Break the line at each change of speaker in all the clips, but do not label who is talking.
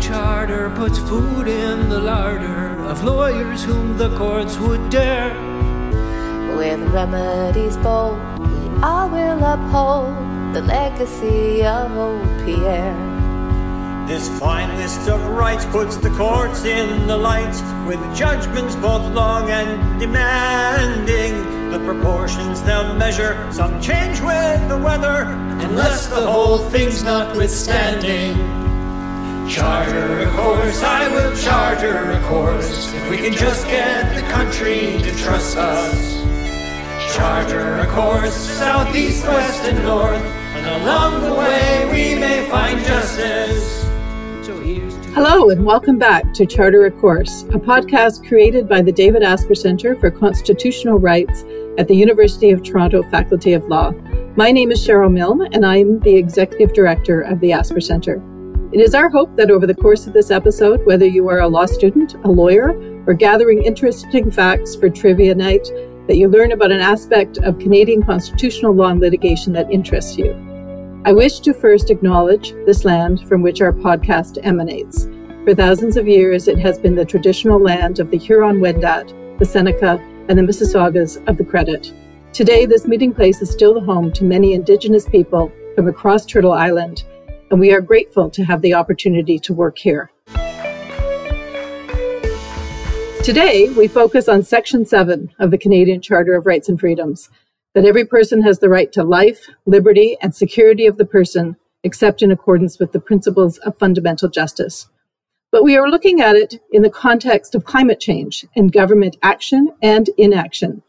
charter puts food in the larder of lawyers whom the courts would dare.
With remedies bold, we all will uphold the legacy of old Pierre.
This fine list of rights puts the courts in the light with judgments both long and demanding. The proportions they'll measure, some change with the weather,
unless the whole thing's notwithstanding. Charter a course, I will charter a course, if we can just get the country to trust us. Charter a course, south, east, west, and north, and along the way we may find justice.
Hello, and welcome back to Charter a Course, a podcast created by the David Asper Center for Constitutional Rights at the University of Toronto Faculty of Law. My name is Cheryl Milne, and I'm the Executive Director of the Asper Center. It is our hope that over the course of this episode, whether you are a law student, a lawyer, or gathering interesting facts for trivia night, that you learn about an aspect of Canadian constitutional law and litigation that interests you. I wish to first acknowledge this land from which our podcast emanates. For thousands of years, it has been the traditional land of the Huron Wendat, the Seneca, and the Mississaugas of the Credit. Today, this meeting place is still the home to many Indigenous people from across Turtle Island and we are grateful to have the opportunity to work here. Today, we focus on Section 7 of the Canadian Charter of Rights and Freedoms that every person has the right to life, liberty, and security of the person, except in accordance with the principles of fundamental justice. But we are looking at it in the context of climate change and government action and inaction.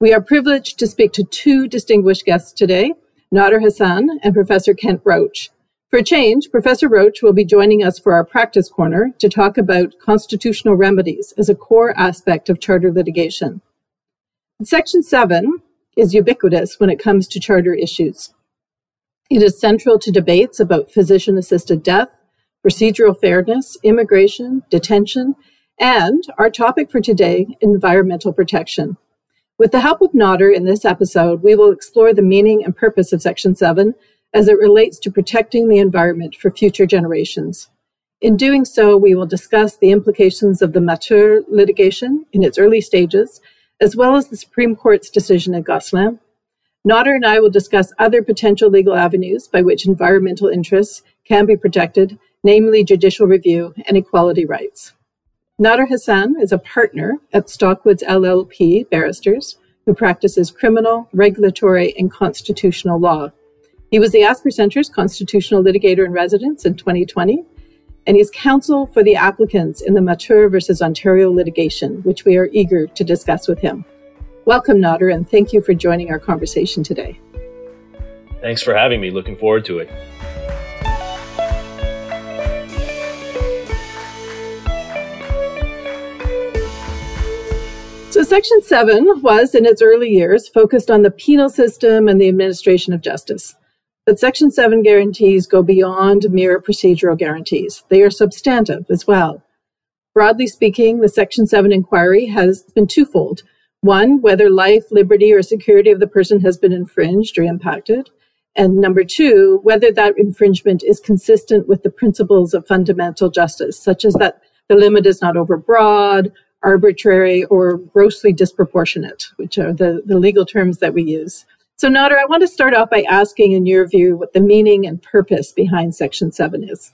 We are privileged to speak to two distinguished guests today, Nader Hassan and Professor Kent Roach. For change, Professor Roach will be joining us for our practice corner to talk about constitutional remedies as a core aspect of charter litigation. Section 7 is ubiquitous when it comes to charter issues. It is central to debates about physician assisted death, procedural fairness, immigration, detention, and our topic for today, environmental protection. With the help of Nader in this episode, we will explore the meaning and purpose of Section 7 as it relates to protecting the environment for future generations. In doing so, we will discuss the implications of the Mathur litigation in its early stages, as well as the Supreme Court's decision in Gosselin. Nader and I will discuss other potential legal avenues by which environmental interests can be protected, namely judicial review and equality rights. Nader Hassan is a partner at Stockwoods LLP Barristers, who practices criminal, regulatory, and constitutional law. He was the Asper Center's constitutional litigator in residence in 2020, and he's counsel for the applicants in the Mathur versus Ontario litigation, which we are eager to discuss with him. Welcome, Nader, and thank you for joining our conversation today.
Thanks for having me. Looking forward to it.
So, Section 7 was, in its early years, focused on the penal system and the administration of justice. But Section 7 guarantees go beyond mere procedural guarantees. They are substantive as well. Broadly speaking, the Section 7 inquiry has been twofold. One, whether life, liberty, or security of the person has been infringed or impacted. And number two, whether that infringement is consistent with the principles of fundamental justice, such as that the limit is not overbroad, arbitrary, or grossly disproportionate, which are the, the legal terms that we use. So, Nader, I want to start off by asking, in your view, what the meaning and purpose behind Section 7 is.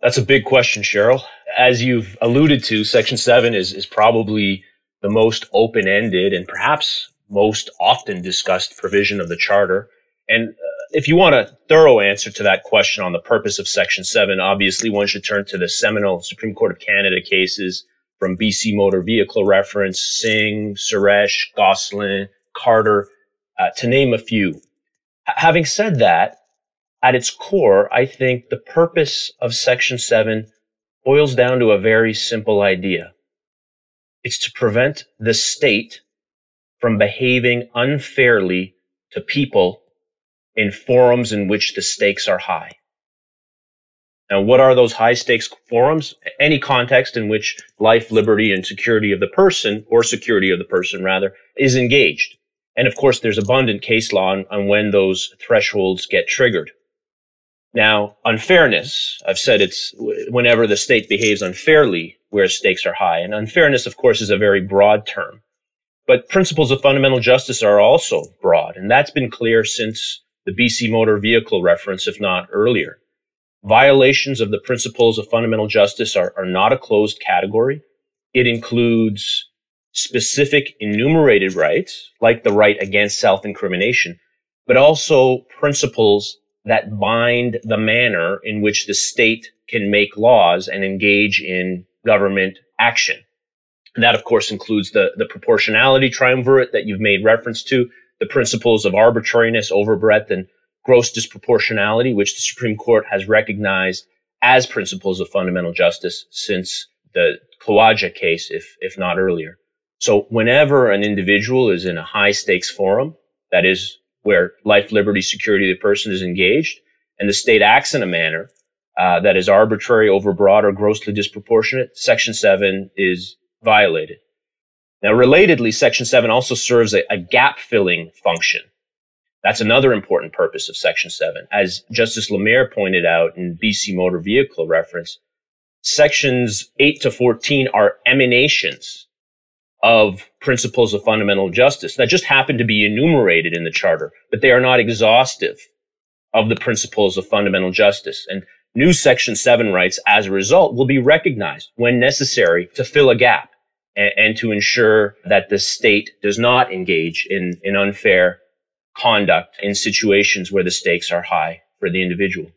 That's a big question, Cheryl. As you've alluded to, Section 7 is, is probably the most open ended and perhaps most often discussed provision of the Charter. And uh, if you want a thorough answer to that question on the purpose of Section 7, obviously one should turn to the seminal Supreme Court of Canada cases from BC Motor Vehicle Reference, Singh, Suresh, Gosselin, Carter, uh, to name a few. Having said that, at its core, I think the purpose of Section 7 boils down to a very simple idea. It's to prevent the state from behaving unfairly to people in forums in which the stakes are high. Now, what are those high stakes forums? Any context in which life, liberty, and security of the person, or security of the person rather, is engaged. And of course, there's abundant case law on, on when those thresholds get triggered. Now, unfairness, I've said it's whenever the state behaves unfairly where stakes are high. And unfairness, of course, is a very broad term. But principles of fundamental justice are also broad. And that's been clear since the BC motor vehicle reference, if not earlier. Violations of the principles of fundamental justice are, are not a closed category. It includes specific enumerated rights, like the right against self-incrimination, but also principles that bind the manner in which the state can make laws and engage in government action. And that, of course, includes the, the proportionality triumvirate that you've made reference to, the principles of arbitrariness, overbreadth, and gross disproportionality, which the Supreme Court has recognized as principles of fundamental justice since the Khawaja case, if, if not earlier. So whenever an individual is in a high stakes forum, that is where life, liberty, security of the person is engaged, and the state acts in a manner uh, that is arbitrary, overbroad, or grossly disproportionate, Section 7 is violated. Now, relatedly, Section 7 also serves a, a gap filling function. That's another important purpose of Section 7. As Justice Lamer pointed out in BC Motor Vehicle reference, Sections 8 to 14 are emanations of principles of fundamental justice that just happen to be enumerated in the charter, but they are not exhaustive of the principles of fundamental justice. And new section seven rights as a result will be recognized when necessary to fill a gap and, and to ensure that the state does not engage in, in unfair conduct in situations where the stakes are high for the individual.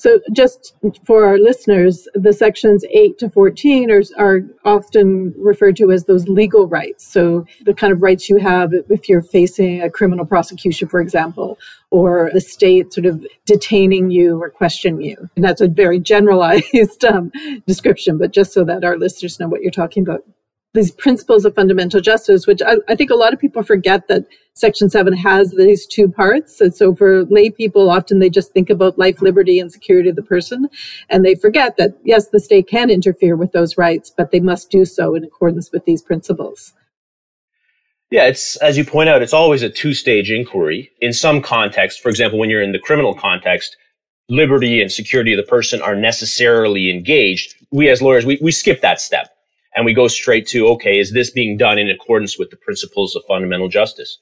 So, just for our listeners, the sections 8 to 14 are, are often referred to as those legal rights. So, the kind of rights you have if you're facing a criminal prosecution, for example, or the state sort of detaining you or questioning you. And that's a very generalized um, description, but just so that our listeners know what you're talking about these principles of fundamental justice, which I, I, think a lot of people forget that Section 7 has these two parts. And so for lay people, often they just think about life, liberty, and security of the person. And they forget that, yes, the state can interfere with those rights, but they must do so in accordance with these principles.
Yeah, it's, as you point out, it's always a two stage inquiry. In some context, for example, when you're in the criminal context, liberty and security of the person are necessarily engaged. We as lawyers, we, we skip that step and we go straight to, okay, is this being done in accordance with the principles of fundamental justice?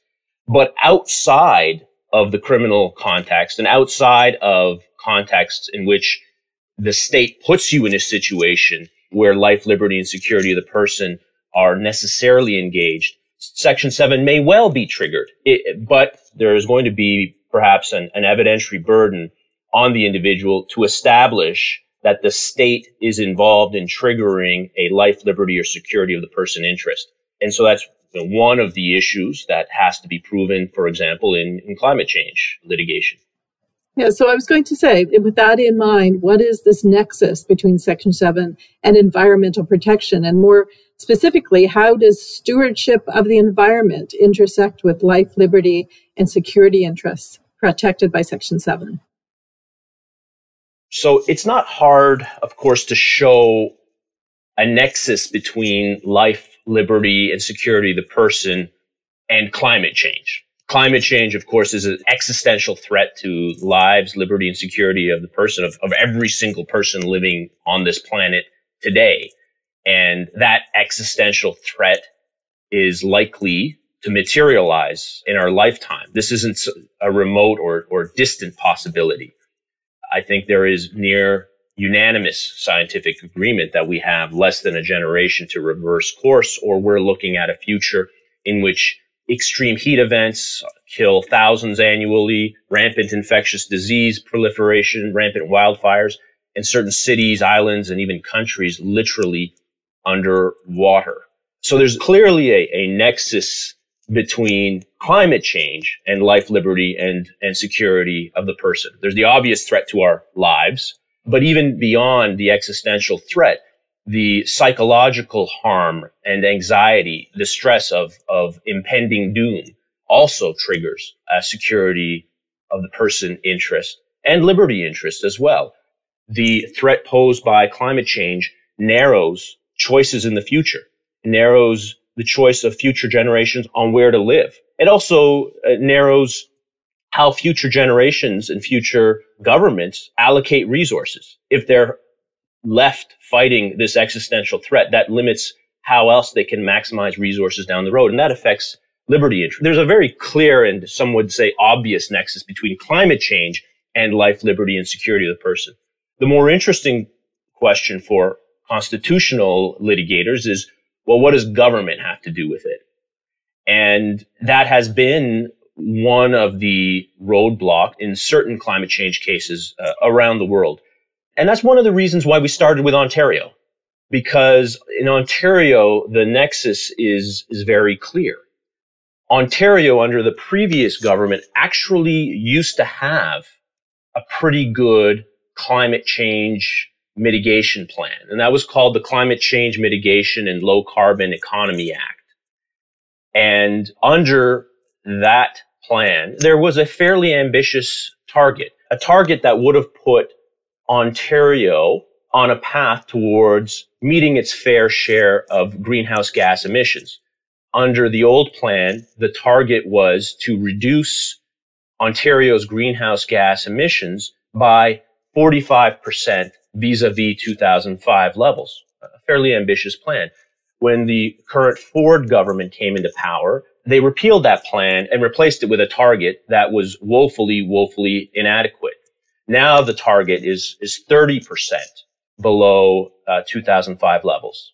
But outside of the criminal context and outside of contexts in which the state puts you in a situation where life, liberty, and security of the person are necessarily engaged, Section 7 may well be triggered. It, but there is going to be perhaps an, an evidentiary burden on the individual to establish that the state is involved in triggering a life, liberty, or security of the person interest. And so that's one of the issues that has to be proven, for example, in, in climate change litigation.
Yeah, so I was going to say, with that in mind, what is this nexus between Section 7 and environmental protection? And more specifically, how does stewardship of the environment intersect with life, liberty, and security interests protected by Section 7?
So it's not hard, of course, to show a nexus between life, liberty, and security the person and climate change. Climate change, of course, is an existential threat to lives, liberty, and security of the person, of, of every single person living on this planet today. And that existential threat is likely to materialize in our lifetime. This isn't a remote or, or distant possibility. I think there is near unanimous scientific agreement that we have less than a generation to reverse course, or we're looking at a future in which extreme heat events kill thousands annually, rampant infectious disease proliferation, rampant wildfires, and certain cities, islands, and even countries literally underwater. So there's clearly a, a nexus between climate change and life, liberty, and, and security of the person. There's the obvious threat to our lives, but even beyond the existential threat, the psychological harm and anxiety, the stress of, of impending doom also triggers a security of the person interest and liberty interest as well. The threat posed by climate change narrows choices in the future, narrows the choice of future generations on where to live. It also uh, narrows how future generations and future governments allocate resources. If they're left fighting this existential threat, that limits how else they can maximize resources down the road. And that affects liberty. There's a very clear and some would say obvious nexus between climate change and life, liberty, and security of the person. The more interesting question for constitutional litigators is, well, what does government have to do with it? And that has been one of the roadblock in certain climate change cases uh, around the world. And that's one of the reasons why we started with Ontario, because in Ontario, the nexus is, is very clear. Ontario, under the previous government, actually used to have a pretty good climate change mitigation plan. And that was called the Climate Change Mitigation and Low Carbon Economy Act. And under that plan, there was a fairly ambitious target, a target that would have put Ontario on a path towards meeting its fair share of greenhouse gas emissions. Under the old plan, the target was to reduce Ontario's greenhouse gas emissions by 45% vis-a-vis 2005 levels. A fairly ambitious plan. When the current Ford government came into power, they repealed that plan and replaced it with a target that was woefully, woefully inadequate. Now the target is, is 30% below uh, 2005 levels.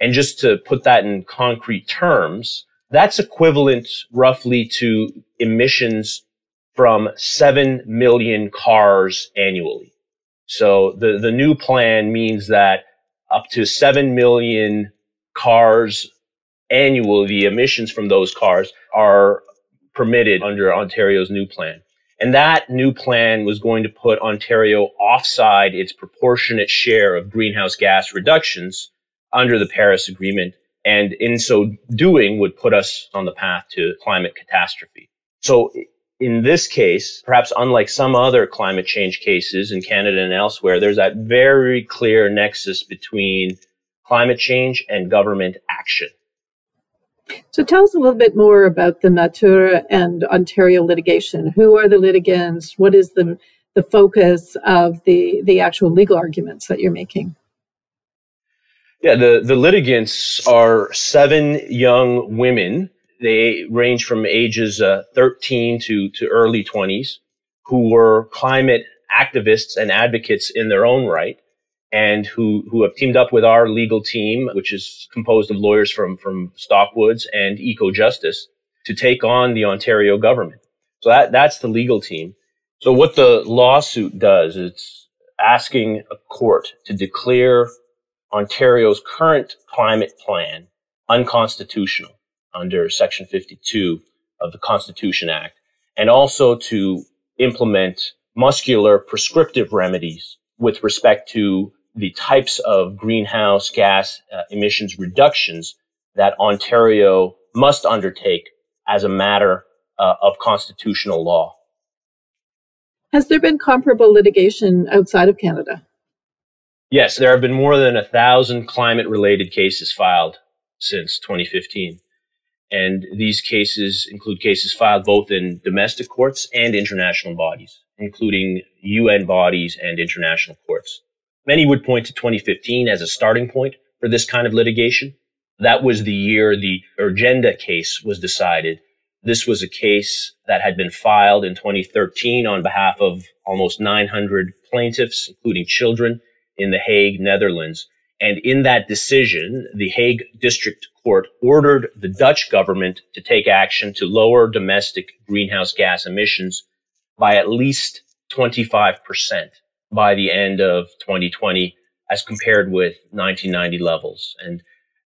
And just to put that in concrete terms, that's equivalent roughly to emissions from 7 million cars annually. So the, the new plan means that up to 7 million cars annually, the emissions from those cars are permitted under Ontario's new plan. And that new plan was going to put Ontario offside its proportionate share of greenhouse gas reductions under the Paris Agreement. And in so doing would put us on the path to climate catastrophe. So in this case, perhaps unlike some other climate change cases in Canada and elsewhere, there's that very clear nexus between climate change and government action.
So tell us a little bit more about the Mathur and Ontario litigation. Who are the litigants? What is the the focus of the the actual legal arguments that you're making?
Yeah, the, the litigants are seven young women. They range from ages uh, 13 to, to early 20s who were climate activists and advocates in their own right and who, who have teamed up with our legal team, which is composed of lawyers from, from Stockwoods and Ecojustice to take on the Ontario government. So that, that's the legal team. So what the lawsuit does, it's asking a court to declare Ontario's current climate plan unconstitutional under Section 52 of the Constitution Act, and also to implement muscular prescriptive remedies with respect to the types of greenhouse gas uh, emissions reductions that Ontario must undertake as a matter uh, of constitutional law.
Has there been comparable litigation outside of Canada?
Yes, there have been more than a thousand climate related cases filed since 2015. And these cases include cases filed both in domestic courts and international bodies, including UN bodies and international courts. Many would point to 2015 as a starting point for this kind of litigation. That was the year the Urgenda case was decided. This was a case that had been filed in 2013 on behalf of almost 900 plaintiffs, including children, in The Hague, Netherlands. And in that decision, the Hague District Court ordered the Dutch government to take action to lower domestic greenhouse gas emissions by at least 25% by the end of 2020 as compared with 1990 levels. And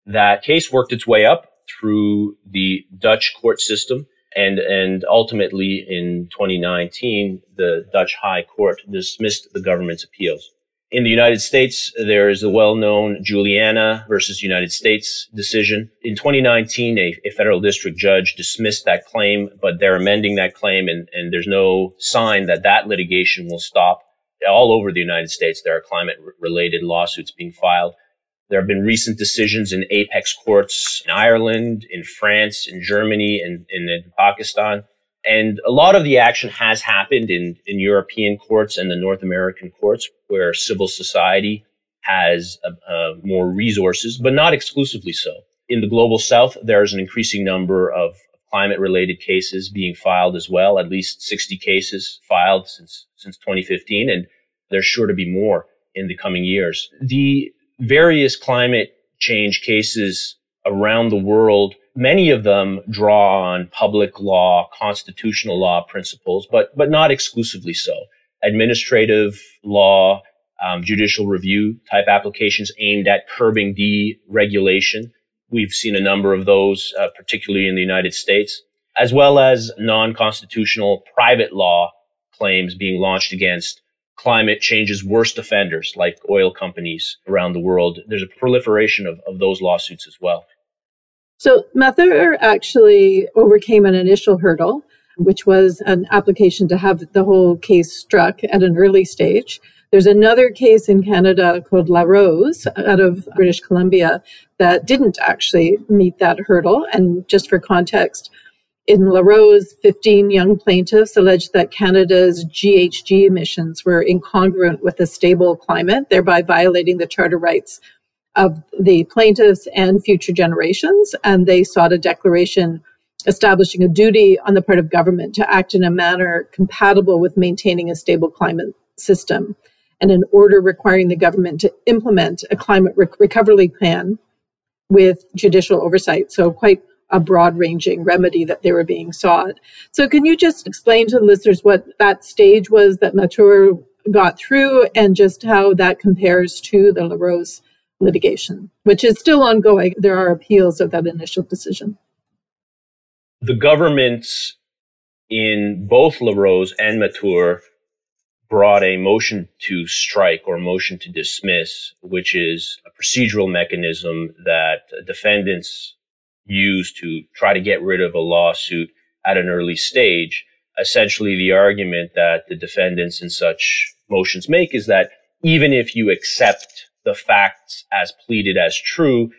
that case worked its way up through the Dutch court system. And, and ultimately in 2019, the Dutch High Court dismissed the government's appeals. In the United States, there is the well-known Juliana versus United States decision. In 2019, a, a, federal district judge dismissed that claim, but they're amending that claim and, and there's no sign that that litigation will stop all over the United States, there are climate related lawsuits being filed. There have been recent decisions in apex courts in Ireland, in France, in Germany, and, and in Pakistan. And a lot of the action has happened in, in European courts and the North American courts where civil society has uh, uh, more resources, but not exclusively so. In the global south, there's an increasing number of climate related cases being filed as well, at least 60 cases filed since, since 2015. And there's sure to be more in the coming years. The various climate change cases around the world, many of them draw on public law, constitutional law principles, but, but not exclusively so. Administrative law, um, judicial review type applications aimed at curbing deregulation. We've seen a number of those, uh, particularly in the United States, as well as non-constitutional private law claims being launched against climate change's worst offenders like oil companies around the world. There's a proliferation of, of those lawsuits as well.
So Mathur actually overcame an initial hurdle, which was an application to have the whole case struck at an early stage. There's another case in Canada called La Rose out of British Columbia that didn't actually meet that hurdle. And just for context, in La Rose, 15 young plaintiffs alleged that Canada's GHG emissions were incongruent with a stable climate, thereby violating the charter rights of the plaintiffs and future generations. And they sought a declaration establishing a duty on the part of government to act in a manner compatible with maintaining a stable climate system and an order requiring the government to implement a climate rec- recovery plan with judicial oversight. So quite a broad ranging remedy that they were being sought. So can you just explain to the listeners what that stage was that Mathur got through and just how that compares to the La Rose litigation, which is still ongoing. There are appeals of that initial decision.
The governments in both La Rose and Mathur brought a motion to strike or motion to dismiss, which is a procedural mechanism that defendants use to try to get rid of a lawsuit at an early stage. Essentially, the argument that the defendants in such motions make is that even if you accept the facts as pleaded as true,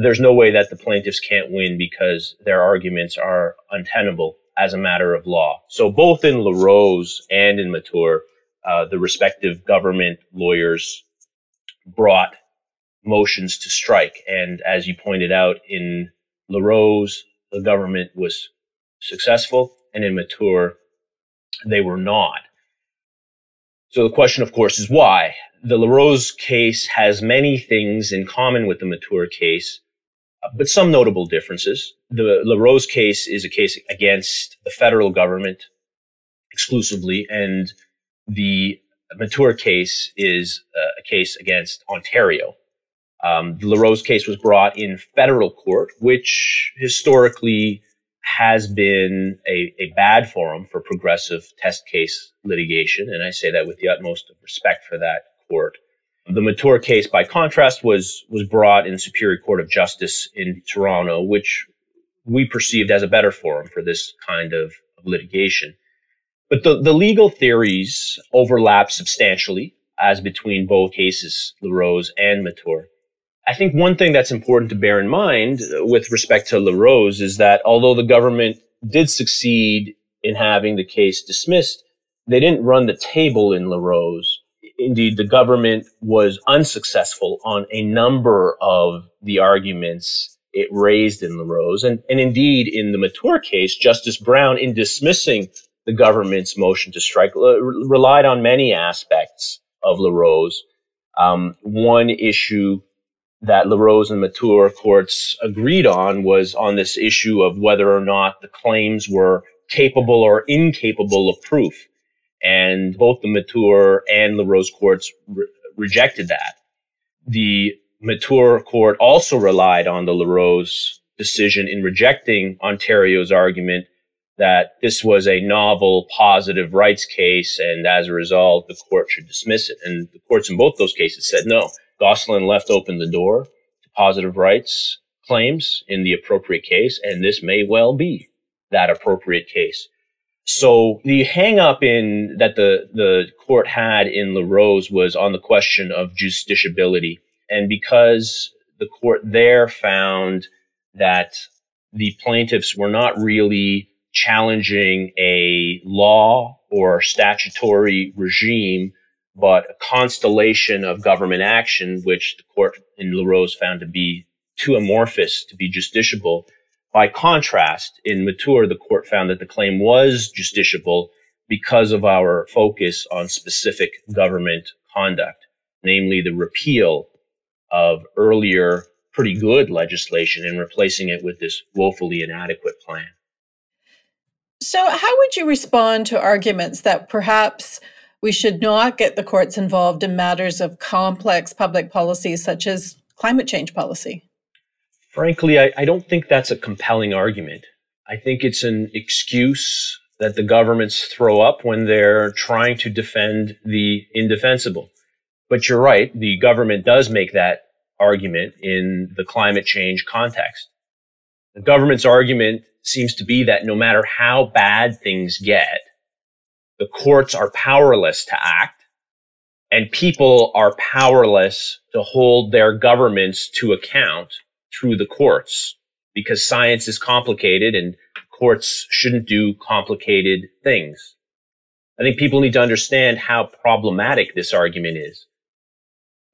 there's no way that the plaintiffs can't win because their arguments are untenable as a matter of law. So both in La Rose and in Mathur, uh, the respective government lawyers brought motions to strike. And as you pointed out in La Rose, the government was successful, and in Mathur, they were not. So the question, of course, is why? The LaRose case has many things in common with the Mathur case, uh, but some notable differences. The LaRose case is a case against the federal government exclusively, and the Mathur case is uh, a case against Ontario. Um, the LaRose case was brought in federal court, which historically has been a, a bad forum for progressive test case litigation. And I say that with the utmost respect for that court. The Mathur case, by contrast, was, was brought in Superior Court of Justice in Toronto, which we perceived as a better forum for this kind of, litigation. But the, the legal theories overlap substantially as between both cases, La Rose and Mathur. I think one thing that's important to bear in mind with respect to La Rose is that although the government did succeed in having the case dismissed, they didn't run the table in La Rose. Indeed, the government was unsuccessful on a number of the arguments it raised in La Rose. And, and indeed, in the Mathur case, Justice Brown, in dismissing the government's motion to strike, relied on many aspects of La Rose. Um, one issue that La Rose and Mathur courts agreed on was on this issue of whether or not the claims were capable or incapable of proof. And both the Mathur and La Rose courts re- rejected that. The Mathur court also relied on the LaRose decision in rejecting Ontario's argument that this was a novel positive rights case and as a result the court should dismiss it. And the courts in both those cases said no Gosselin left open the door to positive rights claims in the appropriate case, and this may well be that appropriate case. So the hangup in that the, the court had in La Rose was on the question of justiciability. And because the court there found that the plaintiffs were not really challenging a law or statutory regime, but a constellation of government action, which the court in LaRose found to be too amorphous to be justiciable. By contrast, in Mathur, the court found that the claim was justiciable because of our focus on specific government conduct, namely the repeal of earlier pretty good legislation and replacing it with this woefully inadequate plan.
So, how would you respond to arguments that perhaps we should not get the courts involved in matters of complex public policy, such as climate change policy?
Frankly, I, I don't think that's a compelling argument. I think it's an excuse that the governments throw up when they're trying to defend the indefensible. But you're right, the government does make that argument in the climate change context. The government's argument seems to be that no matter how bad things get, the courts are powerless to act and people are powerless to hold their governments to account through the courts because science is complicated and courts shouldn't do complicated things. I think people need to understand how problematic this argument is.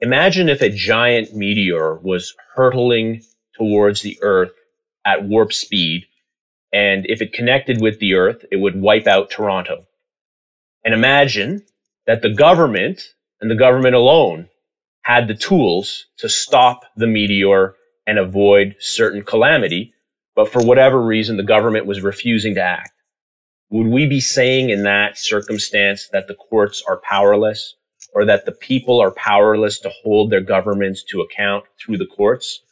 Imagine if a giant meteor was hurtling towards the earth at warp speed and if it connected with the earth, it would wipe out Toronto. And imagine that the government and the government alone had the tools to stop the meteor and avoid certain calamity. But for whatever reason, the government was refusing to act. Would we be saying in that circumstance that the courts are powerless or that the people are powerless to hold their governments to account through the courts?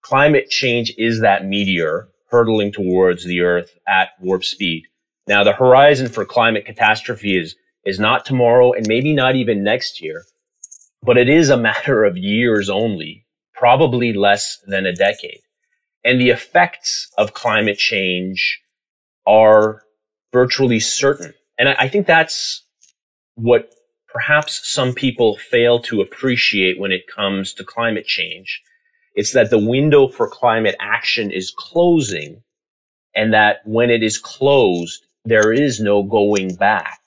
Climate change is that meteor hurtling towards the Earth at warp speed. Now, the horizon for climate catastrophe is, is not tomorrow and maybe not even next year, but it is a matter of years only, probably less than a decade. And the effects of climate change are virtually certain. And I, I think that's what perhaps some people fail to appreciate when it comes to climate change it's that the window for climate action is closing and that when it is closed, there is no going back.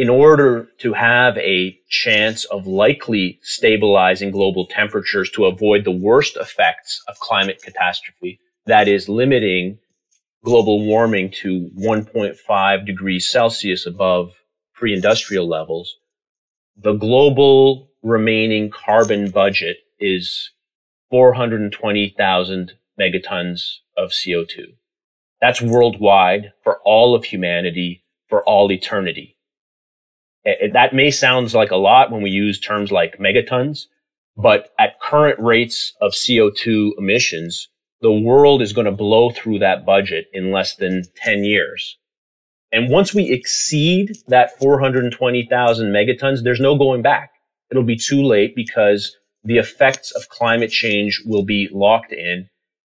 In order to have a chance of likely stabilizing global temperatures to avoid the worst effects of climate catastrophe, that is limiting global warming to 1.5 degrees Celsius above pre-industrial levels, the global remaining carbon budget is 420,000 megatons of CO2. That's worldwide for all of humanity for all eternity. It, that may sound like a lot when we use terms like megatons, but at current rates of CO2 emissions, the world is going to blow through that budget in less than 10 years. And once we exceed that 420,000 megatons, there's no going back. It'll be too late because the effects of climate change will be locked in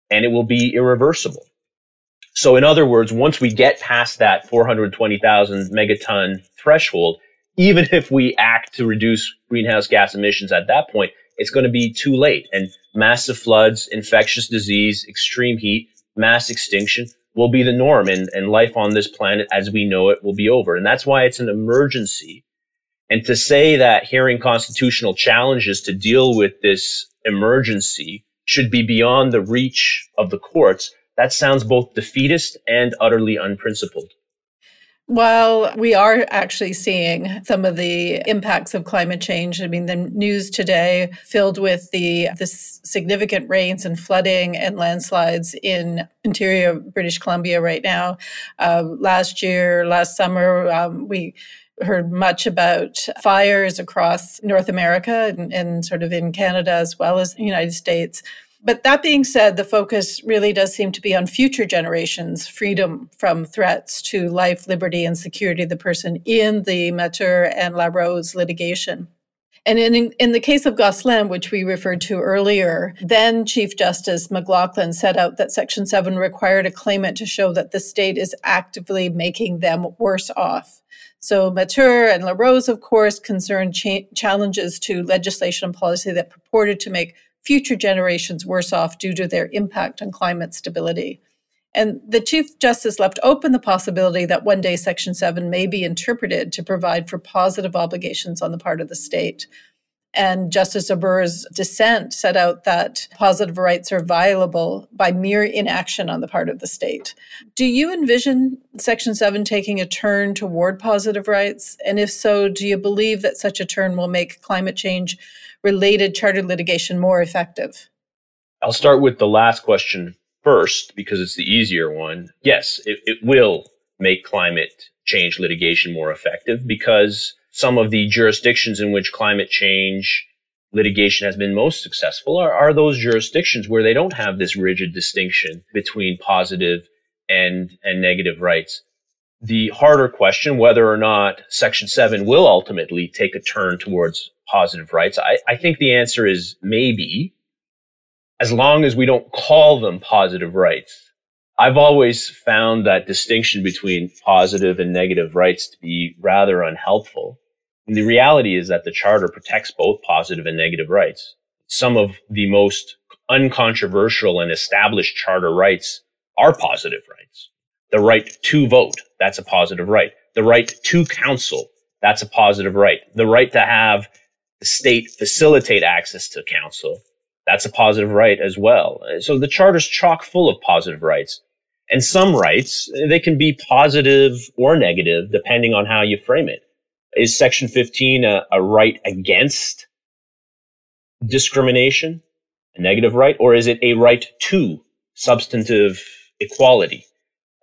and it will be irreversible. So in other words, once we get past that 420,000 megaton threshold, even if we act to reduce greenhouse gas emissions at that point, it's going to be too late. And massive floods, infectious disease, extreme heat, mass extinction will be the norm and, and life on this planet as we know it will be over. And that's why it's an emergency and to say that hearing constitutional challenges to deal with this emergency should be beyond the reach of the courts, that sounds both defeatist and utterly unprincipled.
While we are actually seeing some of the impacts of climate change, I mean, the news today filled with the, the significant rains and flooding and landslides in interior British Columbia right now. Uh, last year, last summer, um, we heard much about fires across North America and, and, sort of in Canada as well as the United States. But that being said, the focus really does seem to be on future generations' freedom from threats to life, liberty, and security of the person in the Mathur and LaRose litigation. And in, in the case of Gosselin, which we referred to earlier, then Chief Justice McLachlin set out that Section 7 required a claimant to show that the state is actively making them worse off. So Mathur and LaRose, of course, concerned cha- challenges to legislation and policy that purported to make future generations worse off due to their impact on climate stability. And the Chief Justice left open the possibility that one day Section 7 may be interpreted to provide for positive obligations on the part of the state. And Justice Arbour's dissent set out that positive rights are violable by mere inaction on the part of the state. Do you envision Section 7 taking a turn toward positive rights? And if so, do you believe that such a turn will make climate change related charter litigation more effective?
I'll start with the last question first because it's the easier one. Yes, it, it will make climate change litigation more effective because some of the jurisdictions in which climate change litigation has been most successful are, are those jurisdictions where they don't have this rigid distinction between positive and, and negative rights. The harder question, whether or not Section 7 will ultimately take a turn towards positive rights, I, I think the answer is maybe, as long as we don't call them positive rights. I've always found that distinction between positive and negative rights to be rather unhelpful. And the reality is that the charter protects both positive and negative rights. Some of the most uncontroversial and established charter rights are positive rights. The right to vote, that's a positive right. The right to counsel, that's a positive right. The right to have the state facilitate access to counsel, that's a positive right as well. So the charter's chock full of positive rights. And some rights, they can be positive or negative depending on how you frame it. Is Section 15 a, a right against discrimination, a negative right, or is it a right to substantive equality?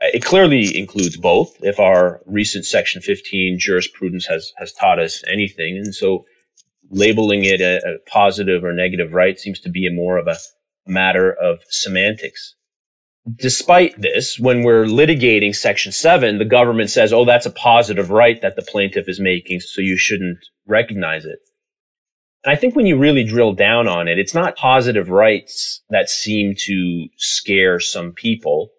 Uh, it clearly includes both if our recent Section 15 jurisprudence has, has taught us anything. And so labeling it a, a positive or negative right seems to be a more of a matter of semantics. Despite this, when we're litigating Section 7, the government says, oh, that's a positive right that the plaintiff is making, so you shouldn't recognize it. And I think when you really drill down on it, it's not positive rights that seem to scare some people.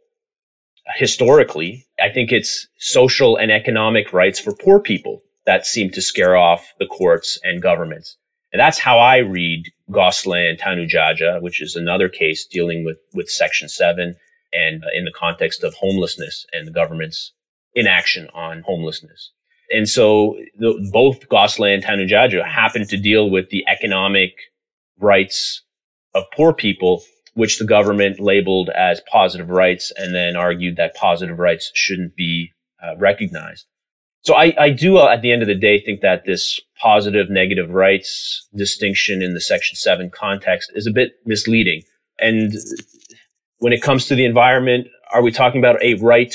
Historically, I think it's social and economic rights for poor people that seem to scare off the courts and governments. And that's how I read Gosselin Tanudjaja, which is another case dealing with, with Section 7 and uh, in the context of homelessness and the government's inaction on homelessness. And so the, both Gosselin and Tanudjaja happen to deal with the economic rights of poor people, which the government labeled as positive rights and then argued that positive rights shouldn't be uh, recognized. So I, I do, uh, at the end of the day, think that this positive negative rights distinction in the Section 7 context is a bit misleading. And when it comes to the environment, are we talking about a right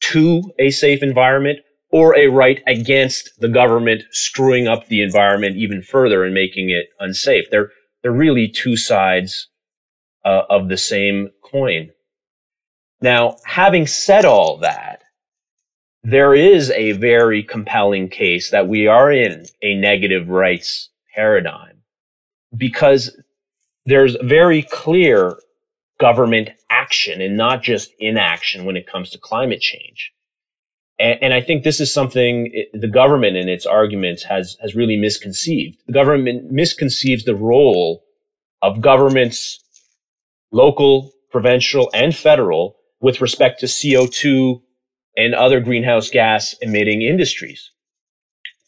to a safe environment or a right against the government screwing up the environment even further and making it unsafe? They're, they're really two sides uh, of the same coin. Now, having said all that, there is a very compelling case that we are in a negative rights paradigm because there's very clear government action and not just inaction when it comes to climate change. And, and I think this is something the government in its arguments has, has really misconceived. The government misconceives the role of governments, local, provincial, and federal with respect to CO2 and other greenhouse gas emitting industries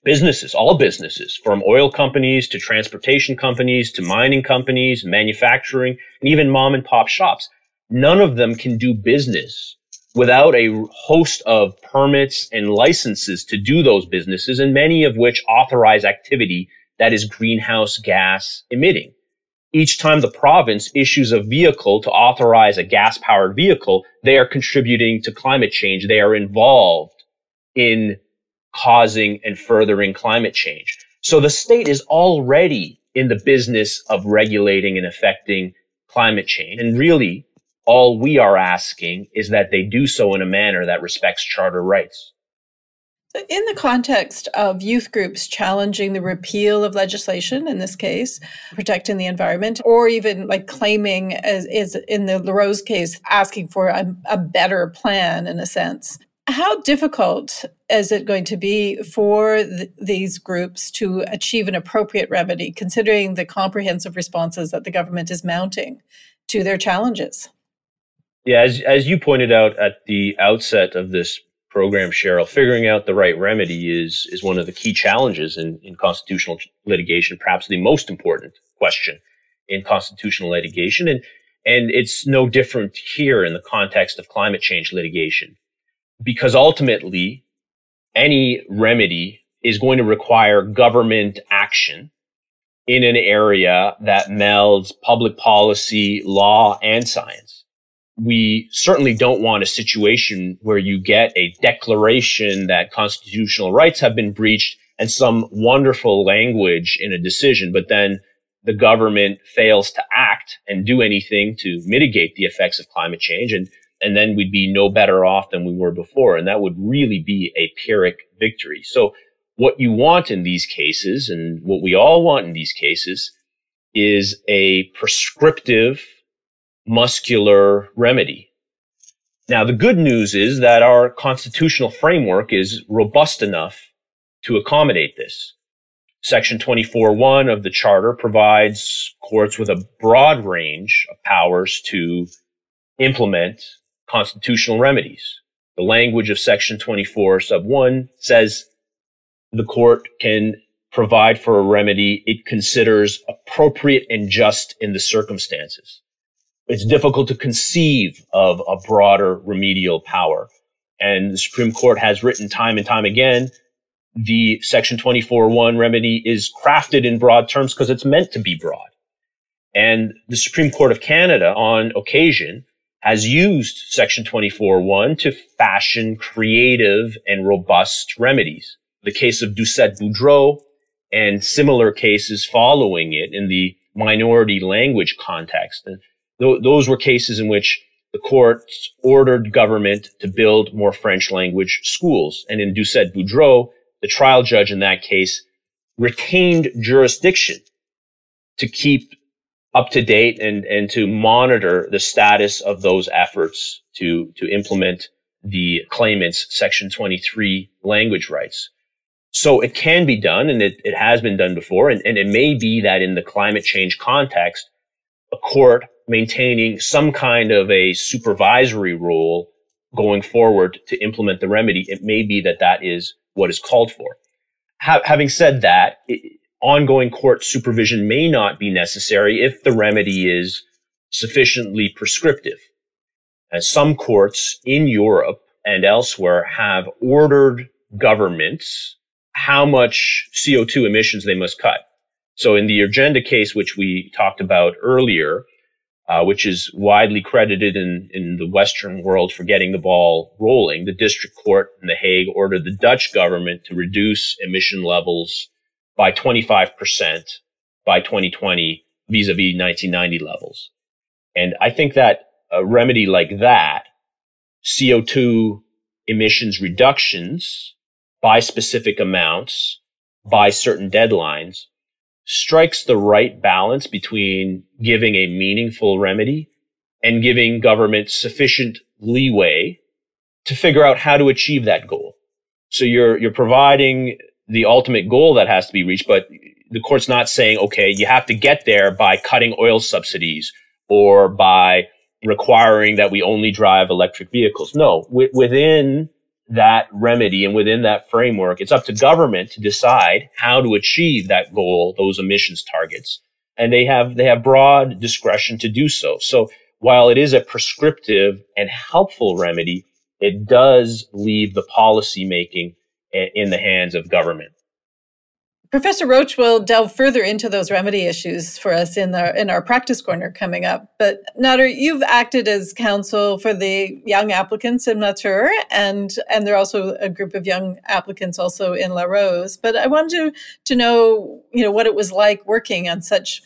businesses, all businesses, from oil companies to transportation companies to mining companies, manufacturing, and even mom and pop shops. None of them can do business without a host of permits and licenses to do those businesses, and many of which authorize activity that is greenhouse gas emitting. Each time the province issues a vehicle to authorize a gas powered vehicle, they are contributing to climate change. They are involved in causing and furthering climate change. So the state is already in the business of regulating and affecting climate change. And really, all we are asking is that they do so in a manner that respects charter rights.
In the context of youth groups challenging the repeal of legislation, in this case, protecting the environment, or even like claiming, as is in the LaRose case, asking for a, a better plan in a sense, how difficult is it going to be for th- these groups to achieve an appropriate remedy, considering the comprehensive responses that the government is mounting to their challenges?
Yeah, as, as you pointed out at the outset of this program, Cheryl, figuring out the right remedy is, is one of the key challenges in, in constitutional litigation, perhaps the most important question in constitutional litigation. And, and it's no different here in the context of climate change litigation, because ultimately any remedy is going to require government action in an area that melds public policy, law, and science. We certainly don't want a situation where you get a declaration that constitutional rights have been breached and some wonderful language in a decision, but then the government fails to act and do anything to mitigate the effects of climate change. And, and then we'd be no better off than we were before. And that would really be a Pyrrhic victory. So what you want in these cases and what we all want in these cases is a prescriptive muscular remedy. Now, the good news is that our constitutional framework is robust enough to accommodate this. Section 24.1 of the Charter provides courts with a broad range of powers to implement constitutional remedies. The language of Section 24 sub 1 says the court can provide for a remedy it considers appropriate and just in the circumstances. It's difficult to conceive of a broader remedial power. And the Supreme Court has written time and time again, the Section 24.1 remedy is crafted in broad terms because it's meant to be broad. And the Supreme Court of Canada on occasion has used Section 24.1 to fashion creative and robust remedies the case of Doucet Boudreau and similar cases following it in the minority language context. Th- those were cases in which the courts ordered government to build more French language schools. And in Doucet Boudreau, the trial judge in that case retained jurisdiction to keep up to date and, and to monitor the status of those efforts to, to implement the claimant's Section 23 language rights. So it can be done and it, it has been done before. And, and it may be that in the climate change context, a court maintaining some kind of a supervisory role going forward to implement the remedy, it may be that that is what is called for. Ha- having said that, it, ongoing court supervision may not be necessary if the remedy is sufficiently prescriptive. As some courts in Europe and elsewhere have ordered governments how much CO2 emissions they must cut. So in the Urgenda case, which we talked about earlier, uh, which is widely credited in, in the Western world for getting the ball rolling, the district court in The Hague ordered the Dutch government to reduce emission levels by 25% by 2020 vis-a-vis 1990 levels. And I think that a remedy like that, CO2 emissions reductions by specific amounts, by certain deadlines, strikes the right balance between giving a meaningful remedy and giving government sufficient leeway to figure out how to achieve that goal. So you're, you're providing the ultimate goal that has to be reached, but the court's not saying, okay, you have to get there by cutting oil subsidies or by requiring that we only drive electric vehicles. No, w- within that remedy and within that framework, it's up to government to decide how to achieve that goal, those emissions targets. And they have, they have broad discretion to do so. So while it is a prescriptive and helpful remedy, it does leave the policy making in the hands of government.
Professor Roach will delve further into those remedy issues for us in our in our practice corner coming up. But Nader, you've acted as counsel for the young applicants in Mathur, and and there are also a group of young applicants also in La Rose. But I wanted to to know, you know, what it was like working on such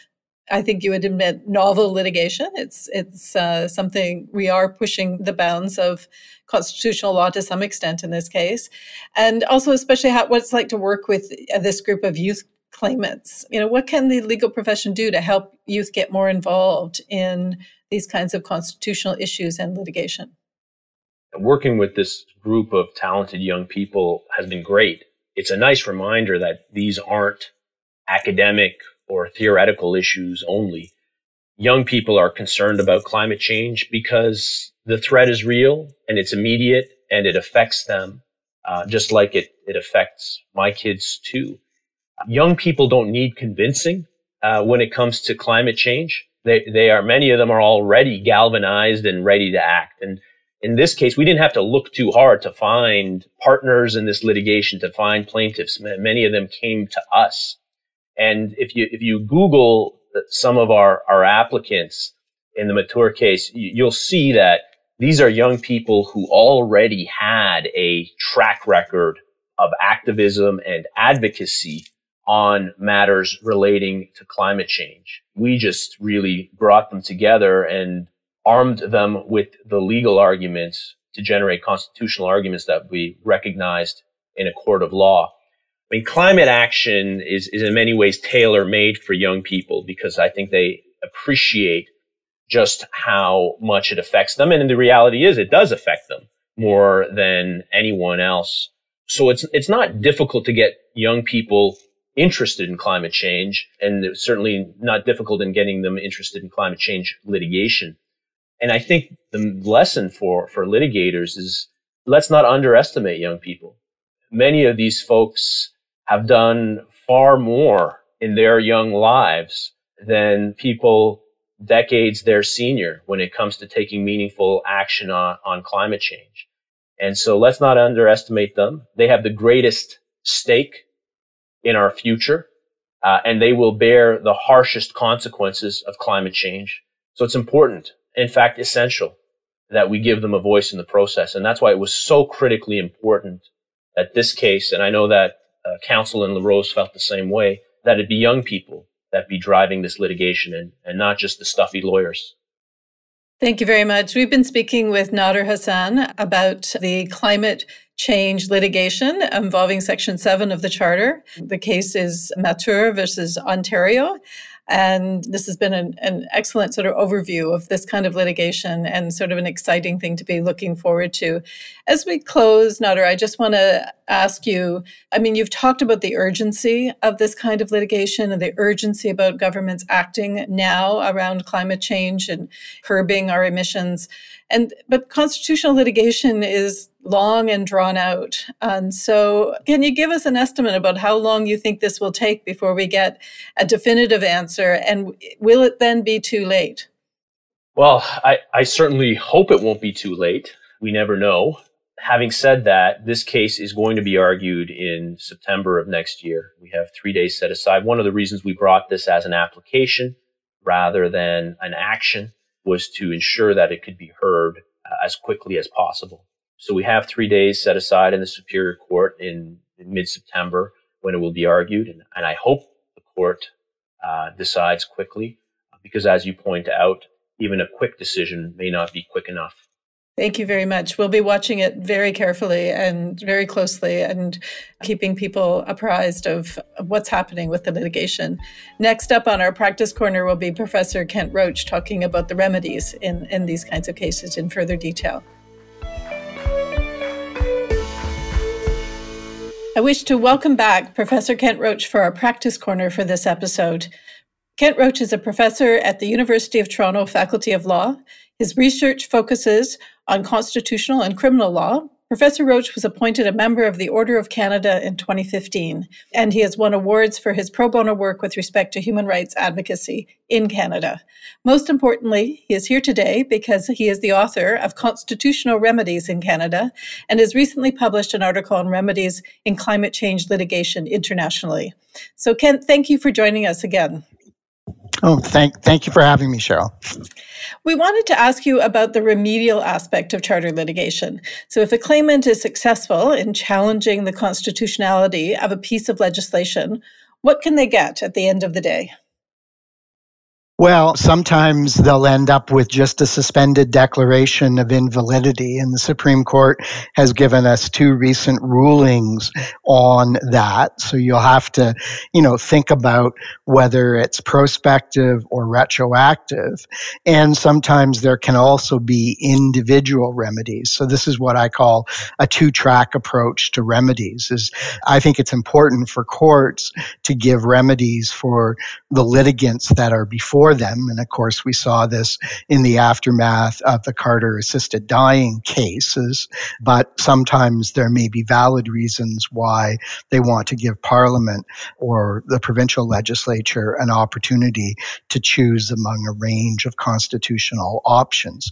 I think you would admit novel litigation. It's it's uh, something we are pushing the bounds of constitutional law to some extent in this case, and also especially how, what it's like to work with uh, this group of youth claimants. You know, what can the legal profession do to help youth get more involved in these kinds of constitutional issues and litigation?
Working with this group of talented young people has been great. It's a nice reminder that these aren't academic or theoretical issues only. Young people are concerned about climate change because the threat is real and it's immediate and it affects them, uh, just like it, it affects my kids too. Young people don't need convincing uh, when it comes to climate change. They, they are, many of them are already galvanized and ready to act. And in this case, we didn't have to look too hard to find partners in this litigation, to find plaintiffs. Many of them came to us. And if you, if you Google some of our, our applicants in the Mathur case, you'll see that these are young people who already had a track record of activism and advocacy on matters relating to climate change. We just really brought them together and armed them with the legal arguments to generate constitutional arguments that we recognized in a court of law. I mean, climate action is, is in many ways tailor made for young people because I think they appreciate just how much it affects them. And the reality is it does affect them more than anyone else. So it's, it's not difficult to get young people interested in climate change and it's certainly not difficult in getting them interested in climate change litigation. And I think the lesson for, for litigators is let's not underestimate young people. Many of these folks have done far more in their young lives than people decades their senior when it comes to taking meaningful action on, on climate change. And so let's not underestimate them. They have the greatest stake in our future, uh, and they will bear the harshest consequences of climate change. So it's important, in fact, essential that we give them a voice in the process. And that's why it was so critically important that this case, and I know that uh, counsel in LaRose felt the same way, that it'd be young people that be driving this litigation and, and not just the stuffy lawyers.
Thank you very much. We've been speaking with Nader Hassan about the climate change litigation involving Section 7 of the Charter. The case is Mathur versus Ontario. And this has been an, an, excellent sort of overview of this kind of litigation and sort of an exciting thing to be looking forward to. As we close, Nader, I just want to ask you I mean, you've talked about the urgency of this kind of litigation and the urgency about governments acting now around climate change and curbing our emissions. And but constitutional litigation is long and drawn out. And so, can you give us an estimate about how long you think this will take before we get a definitive answer? And will it then be too late?
Well, I, I certainly hope it won't be too late. We never know. Having said that, this case is going to be argued in September of next year. We have three days set aside. One of the reasons we brought this as an application rather than an action was to ensure that it could be heard uh, as quickly as possible. So we have three days set aside in the Superior Court in, in mid September when it will be argued. And, and I hope the court uh, decides quickly because, as you point out, even a quick decision may not be quick enough.
Thank you very much. We'll be watching it very carefully and very closely and keeping people apprised of what's happening with the litigation. Next up on our practice corner will be Professor Kent Roach talking about the remedies in, in these kinds of cases in further detail. I wish to welcome back Professor Kent Roach for our practice corner for this episode. Kent Roach is a professor at the University of Toronto Faculty of Law. His research focuses on constitutional and criminal law. Professor Roach was appointed a member of the Order of Canada in 2015, and he has won awards for his pro bono work with respect to human rights advocacy in Canada. Most importantly, he is here today because he is the author of Constitutional Remedies in Canada and has recently published an article on remedies in climate change litigation internationally. So, Kent, thank you for joining us again.
Oh, thank thank you for having me, Cheryl.
We wanted to ask you about the remedial aspect of charter litigation. So, if a claimant is successful in challenging the constitutionality of a piece of legislation, what can they get at the end of the day?
Well, sometimes they'll end up with just a suspended declaration of invalidity, and the Supreme Court has given us two recent rulings on that. So you'll have to, you know, think about whether it's prospective or retroactive. And sometimes there can also be individual remedies. So this is what I call a two-track approach to remedies. Is I think it's important for courts to give remedies for the litigants that are before for them. And of course, we saw this in the aftermath of the Carter assisted dying cases. But sometimes there may be valid reasons why they want to give Parliament or the provincial legislature an opportunity to choose among a range of constitutional options.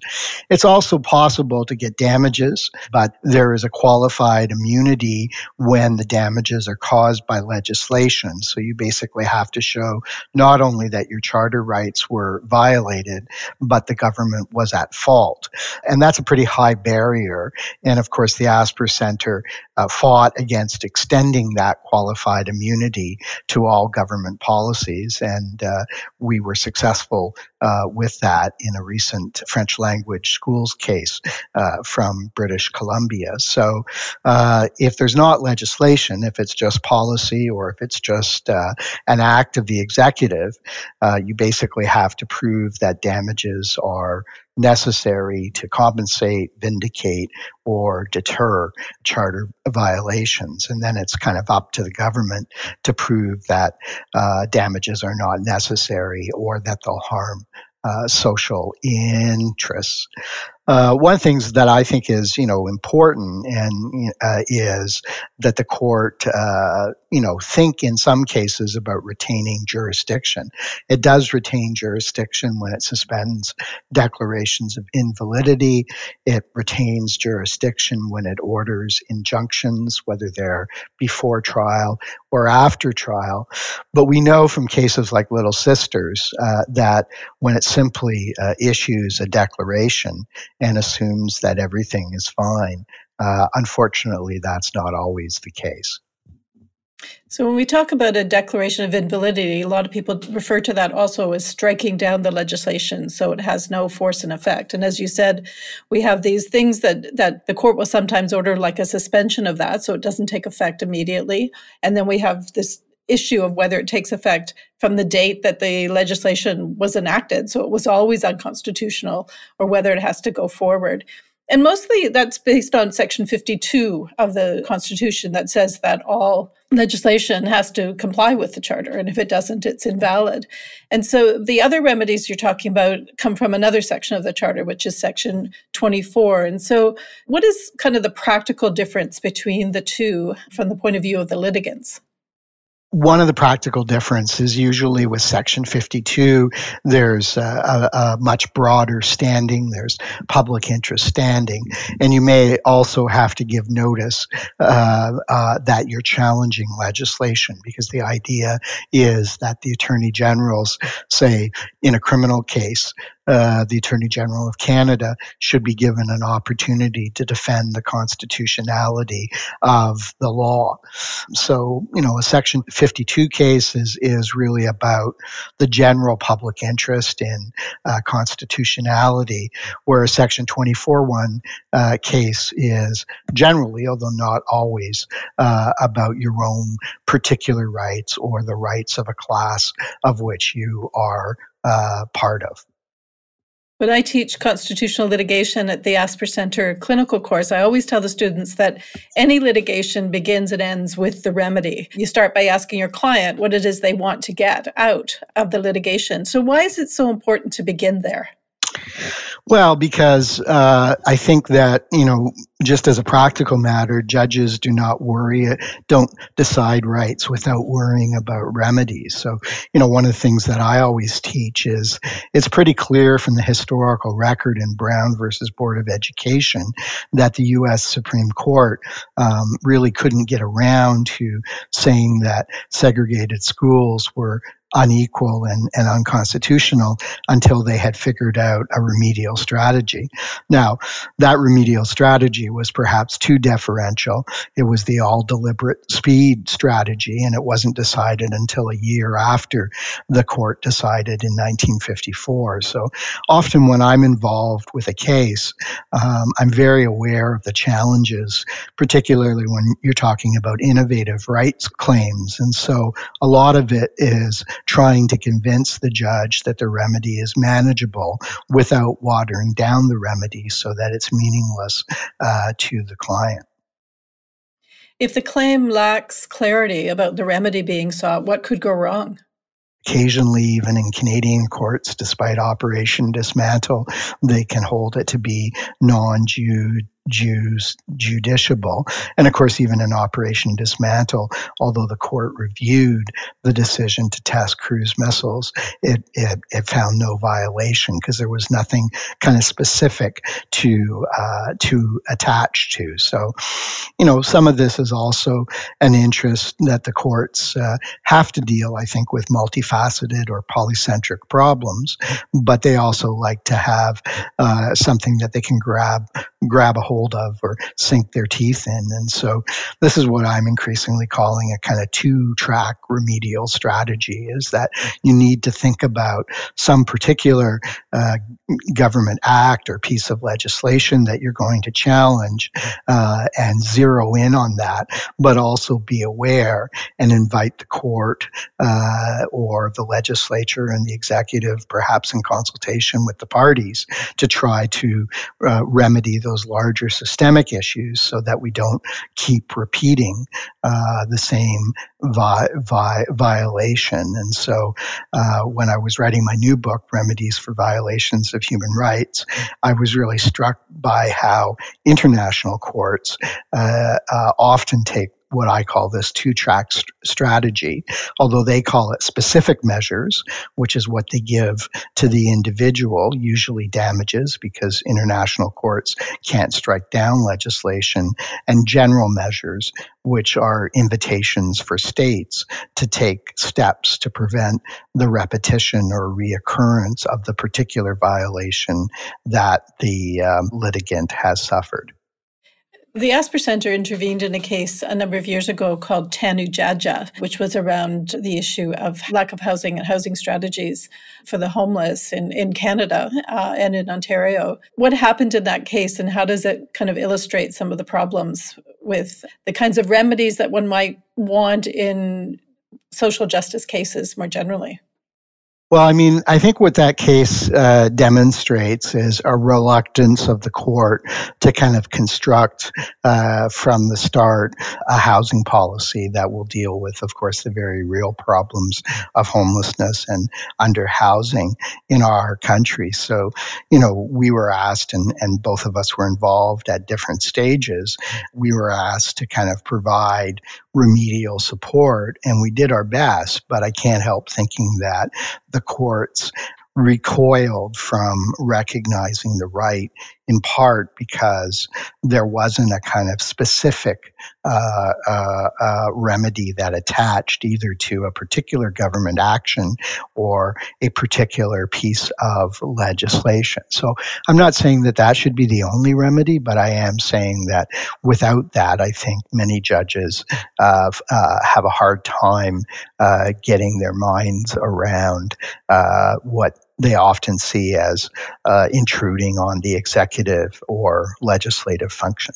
It's also possible to get damages, but there is a qualified immunity when the damages are caused by legislation. So you basically have to show not only that your charter rights were violated, but the government was at fault. And that's a pretty high barrier. And of course, the Asper Center uh, fought against extending that qualified immunity to all government policies. And uh, we were successful uh, with that in a recent French language schools case uh, from British Columbia. So uh, if there's not legislation, if it's just policy or if it's just uh, an act of the executive, uh, you basically have to prove that damages are necessary to compensate, vindicate, or deter charter violations. And then it's kind of up to the government to prove that uh, damages are not necessary or that they'll harm uh, social interests. Uh, one of the things that I think is, you know, important and uh, is that the court, uh, you know, think in some cases about retaining jurisdiction. It does retain jurisdiction when it suspends declarations of invalidity. It retains jurisdiction when it orders injunctions, whether they're before trial or after trial. But we know from cases like Little Sisters uh, that when it simply uh, issues a declaration, and assumes that everything is fine. Uh, unfortunately, that's not always the case.
So, when we talk about a declaration of invalidity, a lot of people refer to that also as striking down the legislation so it has no force and effect. And as you said, we have these things that, that the court will sometimes order, like a suspension of that, so it doesn't take effect immediately. And then we have this issue of whether it takes effect from the date that the legislation was enacted. So it was always unconstitutional, or whether it has to go forward. And mostly that's based on Section 52 of the Constitution that says that all legislation has to comply with the Charter. And if it doesn't, it's invalid. And so the other remedies you're talking about come from another section of the Charter, which is Section 24. And so, what is kind of the practical difference between the two from the point of view of the litigants?
One of the practical differences usually with section 52 there's a, a, a, much broader standing there's public interest standing. And you may also have to give notice uh, uh, that you're challenging legislation because the idea is that the attorney generals say in a criminal case uh, the Attorney General of Canada should be given an opportunity to defend the constitutionality of the law. So, you know, a Section 52 case is, is really about the general public interest in uh, constitutionality, where a Section 24 1 uh, case is generally, although not always, uh, about your own particular rights or the rights of a class of which you are uh, part of.
When I teach constitutional litigation at the Asper Center clinical course, I always tell the students that any litigation begins and ends with the remedy. You start by asking your client what it is they want to get out of the litigation. So, why is it so important to begin there?
Well, because uh, I think that, you know, just as a practical matter, judges do not worry, don't decide rights without worrying about remedies. So, you know, one of the things that I always teach is it's pretty clear from the historical record in Brown versus Board of Education that the U.S. Supreme Court um, really couldn't get around to saying that segregated schools were unequal and, and unconstitutional until they had figured out a remedial strategy. Now, that remedial strategy was perhaps too deferential. It was the all deliberate speed strategy, and it wasn't decided until a year after the court decided in 1954. So often when I'm involved with a case, um, I'm very aware of the challenges, particularly when you're talking about innovative rights claims. And so a lot of it is trying to convince the judge that the remedy is manageable without watering down the remedy so that it's meaningless uh, to the client.
If the claim lacks clarity about the remedy being sought, what could go wrong?
occasionally, even in Canadian courts, despite Operation Dismantle, they can hold it to be non Jews justiciable. And of course, even in Operation Dismantle, although the court reviewed the decision to test cruise missiles, it, it, it found no violation because there was nothing kind of specific to uh, to attach to. So, you know, some of this is also an interest that the courts uh, have to deal, I think, with multifaceted or polycentric problems, but they also like to have uh, something that they can grab grab a hold of or sink their teeth in. And so this is what I'm increasingly calling a kind of two track remedial strategy is that you need to think about some particular uh, government act or piece of legislation that you're going to challenge uh, and zero in on that, but also be aware and invite the court uh, or the legislature and the executive, perhaps in consultation with the parties, to try to uh, remedy those larger systemic issues so that we don't keep repeating uh, the same vi- vi- violation. And so uh, when I was writing my new book, Remedies for Violations of Human Rights, I was really struck by how international courts uh, uh often take what I call this two track st- strategy, although they call it specific measures, which is what they give to the individual, usually damages because international courts can't strike down legislation, and general measures, which are invitations for states to take steps to prevent the repetition or reoccurrence of the particular violation that the um, litigant has suffered.
The Asper Center intervened in a case a number of years ago called Tanudjaja, which was around the issue of lack of housing and housing strategies for the homeless in, in Canada uh, and in Ontario. What happened in that case, and how does it kind of illustrate some of the problems with the kinds of remedies that one might want in social justice cases more generally?
Well, I mean, I think what that case uh, demonstrates is a reluctance of the court to kind of construct uh, from the start a housing policy that will deal with, of course, the very real problems of homelessness and underhousing in our country. So, you know, we were asked, and, and both of us were involved at different stages, we were asked to kind of provide remedial support, and we did our best, but I can't help thinking that the courts recoiled from recognizing the right in part because there wasn't a kind of specific uh, uh, uh, remedy that attached either to a particular government action or a particular piece of legislation. So I'm not saying that that should be the only remedy, but I am saying that without that, I think many judges uh, uh, have a hard time uh, getting their minds around what they often see as uh, intruding on the executive or legislative function.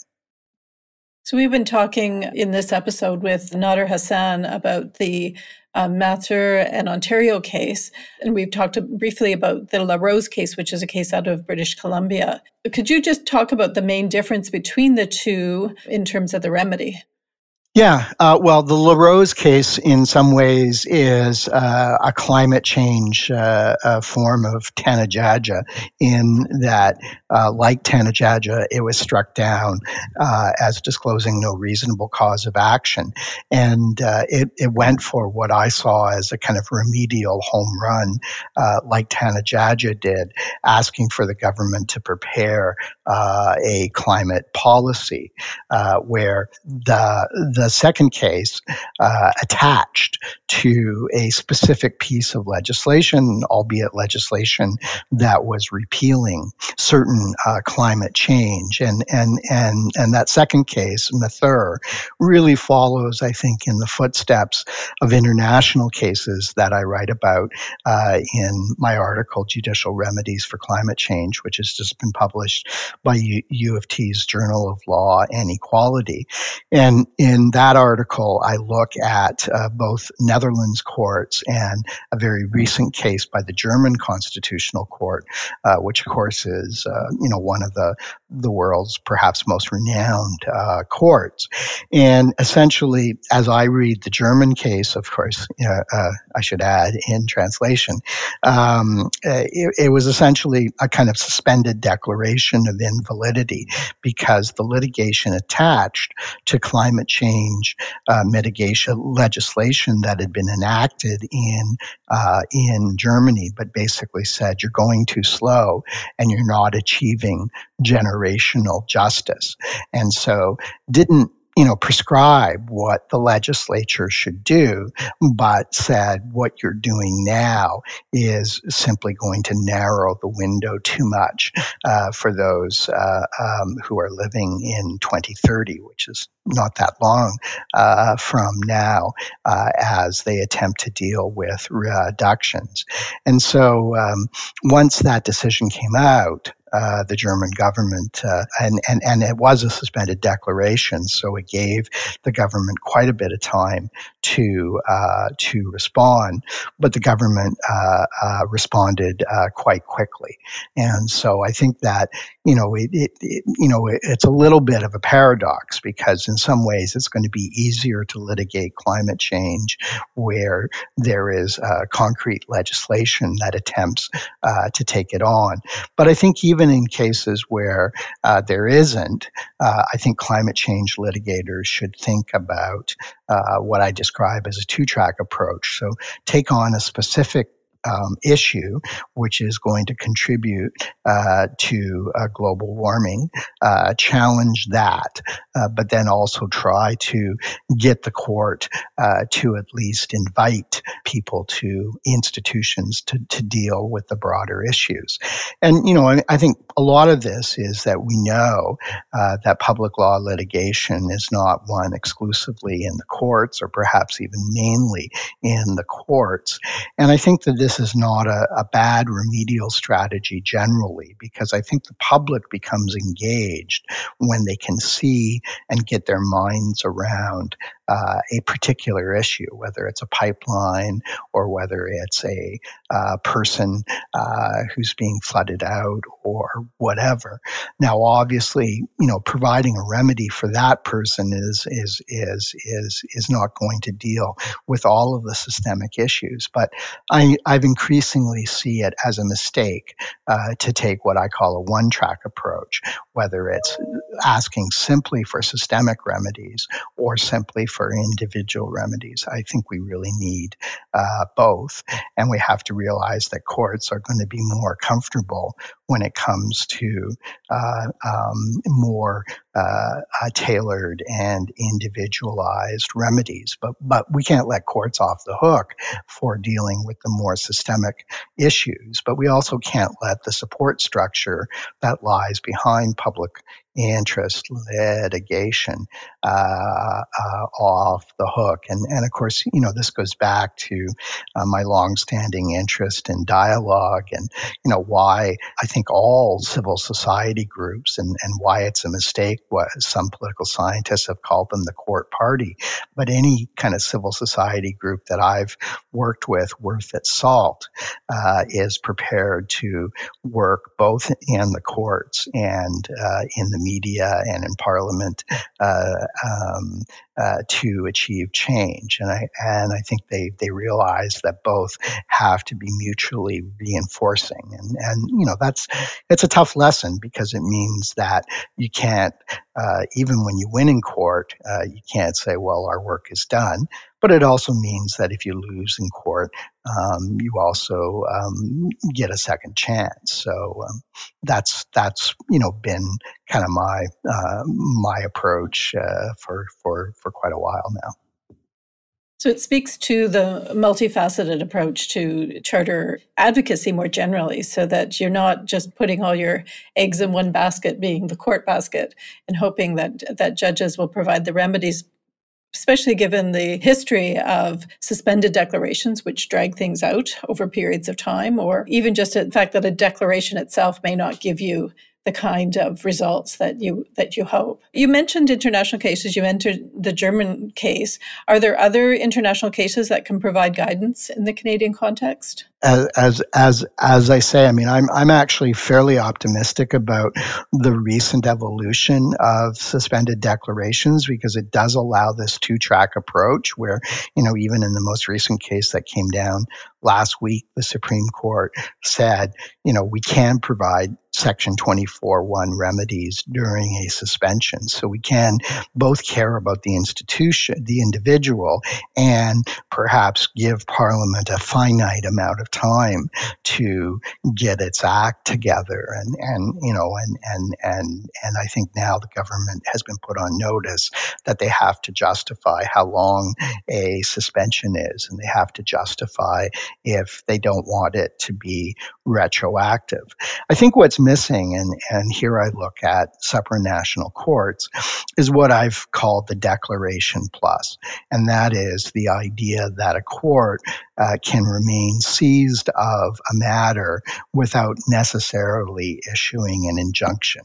So, we've been talking in this episode with Nader Hassan about the uh, Mathur and Ontario case, and we've talked briefly about the LaRose case, which is a case out of British Columbia. Could you just talk about the main difference between the two in terms of the remedy?
Yeah, uh, well, the LaRose case in some ways is uh, a climate change uh, uh form of Tanudjaja, in that, uh, like Tanudjaja, it was struck down uh, as disclosing no reasonable cause of action. And it, it went for what I saw as a kind of remedial home run, like Tanudjaja did, asking for the government to prepare a climate policy where the, the the second case uh, attached to a specific piece of legislation, albeit legislation that was repealing certain uh, climate change. And, and, and, and that second case, Mathur, really follows, I think, in the footsteps of international cases that I write about uh, in my article, Judicial Remedies for Climate Change, which has just been published by U, U of T's Journal of Law and Equality. And in that article, I look at uh, both Netherlands courts and a very recent case by the German Constitutional Court, uh, which of course is uh, you know one of the the world's perhaps most renowned uh, courts. And essentially, as I read the German case, of course, uh, I should add in translation, um, it, it was essentially a kind of suspended declaration of invalidity because the litigation attached to climate change uh, mitigation legislation that had been enacted in uh, in Germany, but basically said you're going too slow and you're not achieving generational justice, and so didn't you know, prescribe what the legislature should do, but said what you're doing now is simply going to narrow the window too much uh, for those uh, um, who are living in 2030, which is not that long uh, from now, uh, as they attempt to deal with reductions. And so um, once that decision came out, uh, the German government, uh, and, and, and it was a suspended declaration, so it gave the government quite a bit of time to uh, to respond. But the government uh, responded quite quickly, and so I think that you know it, it, it, you know it's a little bit of a paradox because in some ways it's going to be easier to litigate climate change where there is concrete legislation that attempts to take it on. But I think even even in cases where uh, there isn't, uh, I think climate change litigators should think about uh, what I describe as a two track approach. So take on a specific um, issue, which is going to contribute uh, to uh, global warming, uh, challenge that, uh, but then also try to get the court uh, to at least invite people to institutions to, to deal with the broader issues. And, you know, I, I think a lot of this is that we know uh, that public law litigation is not one exclusively in the courts or perhaps even mainly in the courts. And I think that this this is not a, a bad remedial strategy generally, because I think the public becomes engaged when they can see and get their minds around uh, a particular issue, whether it's a pipeline or whether it's a uh, person uh, who's being flooded out or whatever. Now, obviously, you know, providing a remedy for that person is is is is is not going to deal with all of the systemic issues. But I I've increasingly see it as a mistake uh, to take what I call a one-track approach, whether it's asking simply for systemic remedies or simply for individual remedies. I think we really need uh, both. And we have to realize that courts are going to be more comfortable when it comes to uh, um, more uh, uh, tailored and individualized remedies. But, but we can't let courts off the hook for dealing with the more systemic issues. But we also can't let the support structure that lies behind public interest litigation uh, uh, off the hook. And, and of course, you know, this goes back to uh, my longstanding interest in dialogue and, you know, why I think all civil society groups and, and why it's a mistake what some political scientists have called them the court party. But any kind of civil society group that I've worked with worth its salt uh, is prepared to work both in the courts and uh, in the media and in parliament uh, um, uh, to achieve change. And I and I think they they realize that both have to be mutually reinforcing. And and you know that's it's a tough lesson because it means that you can't uh, even when you win in court, uh, you can't say, well, our work is done. But it also means that if you lose in court, um, you also um, get a second chance. So um, that's that's you know been kind of my uh, my approach uh, for for for quite a while now.
So it speaks to the multifaceted approach to charter advocacy more generally, so that you're not just putting all your eggs in one basket, being the court basket, and hoping that that judges will provide the remedies. Especially given the history of suspended declarations, which drag things out over periods of time, or even just the fact that a declaration itself may not give you the kind of results that you that you hope. You mentioned international cases. You entered the German case. Are there other international cases that can provide guidance in the Canadian context?
As as as, as I say, I mean, I'm I'm actually fairly optimistic about the recent evolution of suspended declarations because it does allow this two track approach where you know even in the most recent case that came down last week, the Supreme Court said, you know, we can provide Section 24.1 remedies during a suspension. So we can both care about the institution, the individual, and perhaps give Parliament a finite amount of time to get its act together. And, and you know, and, and, and, and I think now the government has been put on notice that they have to justify how long a suspension is, and they have to justify if they don't want it to be retroactive. I think what's missing, and, and here I look at supranational courts, is what I've called the Declaration Plus. And that is the idea that a court uh, can remain seized of a matter without necessarily issuing an injunction.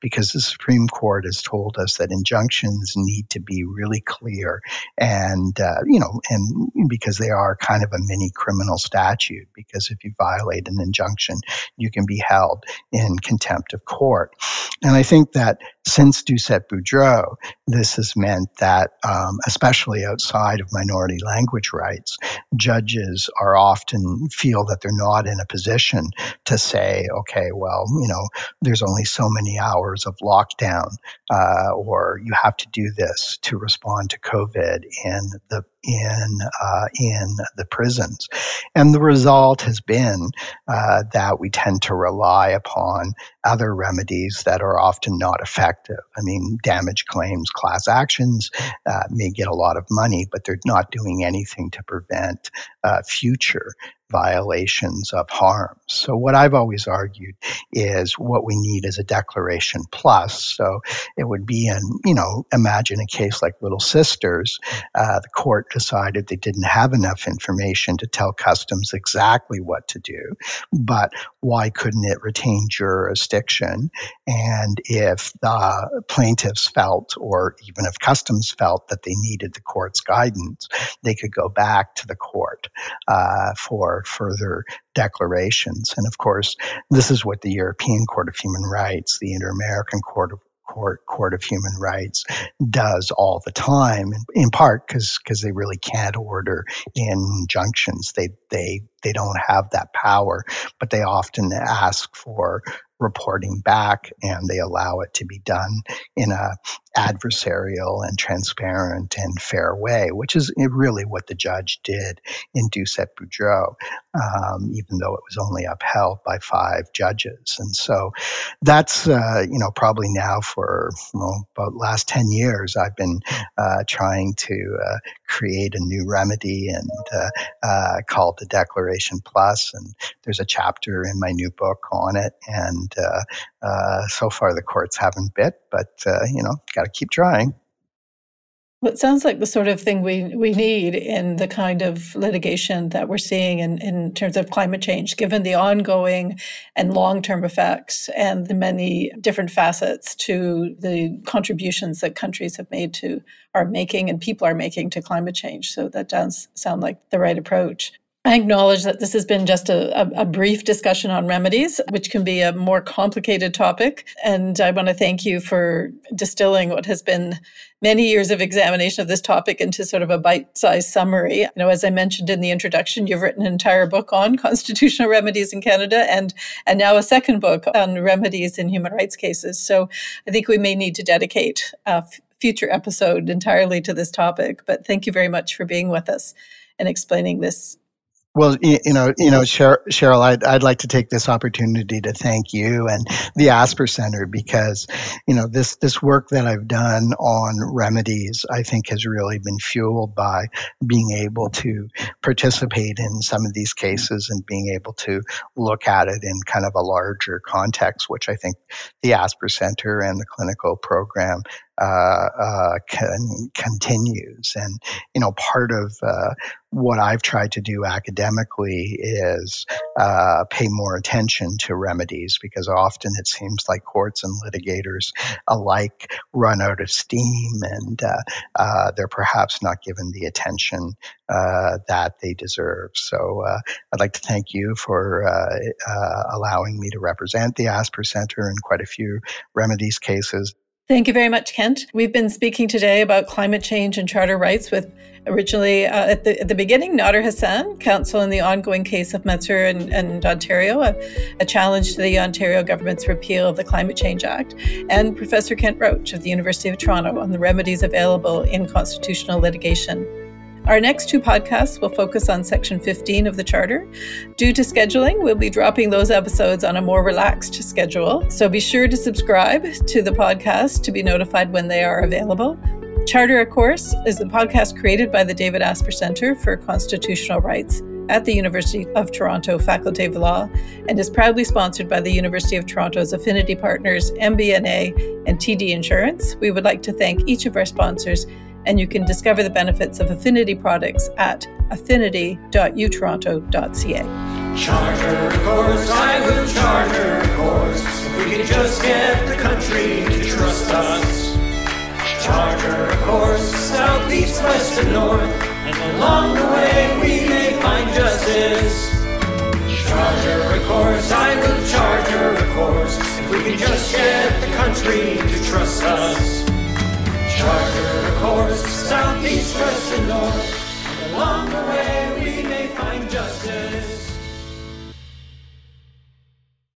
Because the Supreme Court has told us that injunctions need to be really clear and, uh, you know, and because they are kind of a mini criminal statute, because if you violate an injunction, you can be held in contempt of court. And I think that since Doucet Boudreau, this has meant that, um, especially outside of minority language rights, judges are often feel that they're not in a position to say, okay, well, you know, there's only so many hours of lockdown, uh, or you have to do this to respond to COVID in the in uh, in the prisons, and the result has been uh, that we tend to rely upon other remedies that are often not effective. I mean, damage claims, class actions uh, may get a lot of money, but they're not doing anything to prevent uh, future violations of harm. So what I've always argued is what we need is a declaration plus. So it would be in, you know, imagine a case like Little Sisters. Uh, the court decided they didn't have enough information to tell customs exactly what to do, but why couldn't it retain jurisdiction? And if the plaintiffs felt, or even if customs felt that they needed the court's guidance, they could go back to the court uh, for further declarations. And of course, this is what the European Court of Human Rights, the Inter American Court of Court, Court of Human Rights does all the time, in, part because because they really can't order injunctions. They they they don't have that power, but they often ask for reporting back and they allow it to be done in a adversarial and transparent and fair way, which is really what the judge did in Doucet Boudreau, um, even though it was only upheld by five judges. And so that's, uh, you know, probably now for well, about last 10 years, I've been uh, trying to uh, create a new remedy and uh, uh, called the Declaration Plus. And there's a chapter in my new book on it. And uh, so far, the courts haven't bit, but, you know, got to keep trying.
Well, it sounds like the sort of thing we, we need in the kind of litigation that we're seeing in, in terms of climate change, given the ongoing and long term effects and the many different facets to the contributions that countries have made to, are making, and people are making to climate change. So that does sound like the right approach. I acknowledge that this has been just a, a, brief discussion on remedies, which can be a more complicated topic. And I want to thank you for distilling what has been many years of examination of this topic into sort of a bite-sized summary. You know, as I mentioned in the introduction, you've written an entire book on constitutional remedies in Canada and and now a second book on remedies in human rights cases. So I think we may need to dedicate a future episode entirely to this topic. But thank you very much for being with us and explaining this
well, you know, you know, Cheryl, I'd, I'd like to take this opportunity to thank you and the Asper Center because, you know, this this work that I've done on remedies, I think, has really been fueled by being able to participate in some of these cases and being able to look at it in kind of a larger context, which I think the Asper Center and the clinical program con- continues. And, you know, part of uh, what I've tried to do academically is uh, pay more attention to remedies because often it seems like courts and litigators alike run out of steam and uh, uh, they're perhaps not given the attention uh, that they deserve. So uh, I'd like to thank you for uh, allowing me to represent the Asper Center in quite a few remedies cases.
Thank you very much, Kent. We've been speaking today about climate change and charter rights with originally uh, at, the, at the beginning, Nader Hassan, counsel in the ongoing case of Mathur and, and Ontario, a, a, challenge to the Ontario government's repeal of the Climate Change Act, and Professor Kent Roach of the University of Toronto on the remedies available in constitutional litigation. Our next two podcasts will focus on Section 15 of the Charter. Due to scheduling, we'll be dropping those episodes on a more relaxed schedule, so be sure to subscribe to the podcast to be notified when they are available. Charter, of course, is the podcast created by the David Asper Center for Constitutional Rights at the University of Toronto Faculty of Law and is proudly sponsored by the University of Toronto's affinity partners, MBNA and TD Insurance. We would like to thank each of our sponsors and you can discover the benefits of Affinity products at affinity.utoronto.ca.
Charter course, I will charter course, if we can just get the country to trust us. Charter course, south, east, west, and north, and along the way we may find justice. Charter course, I will charter course, if we can just get the country to trust us charter course, southeast, west, and north. Along the way, we may find justice.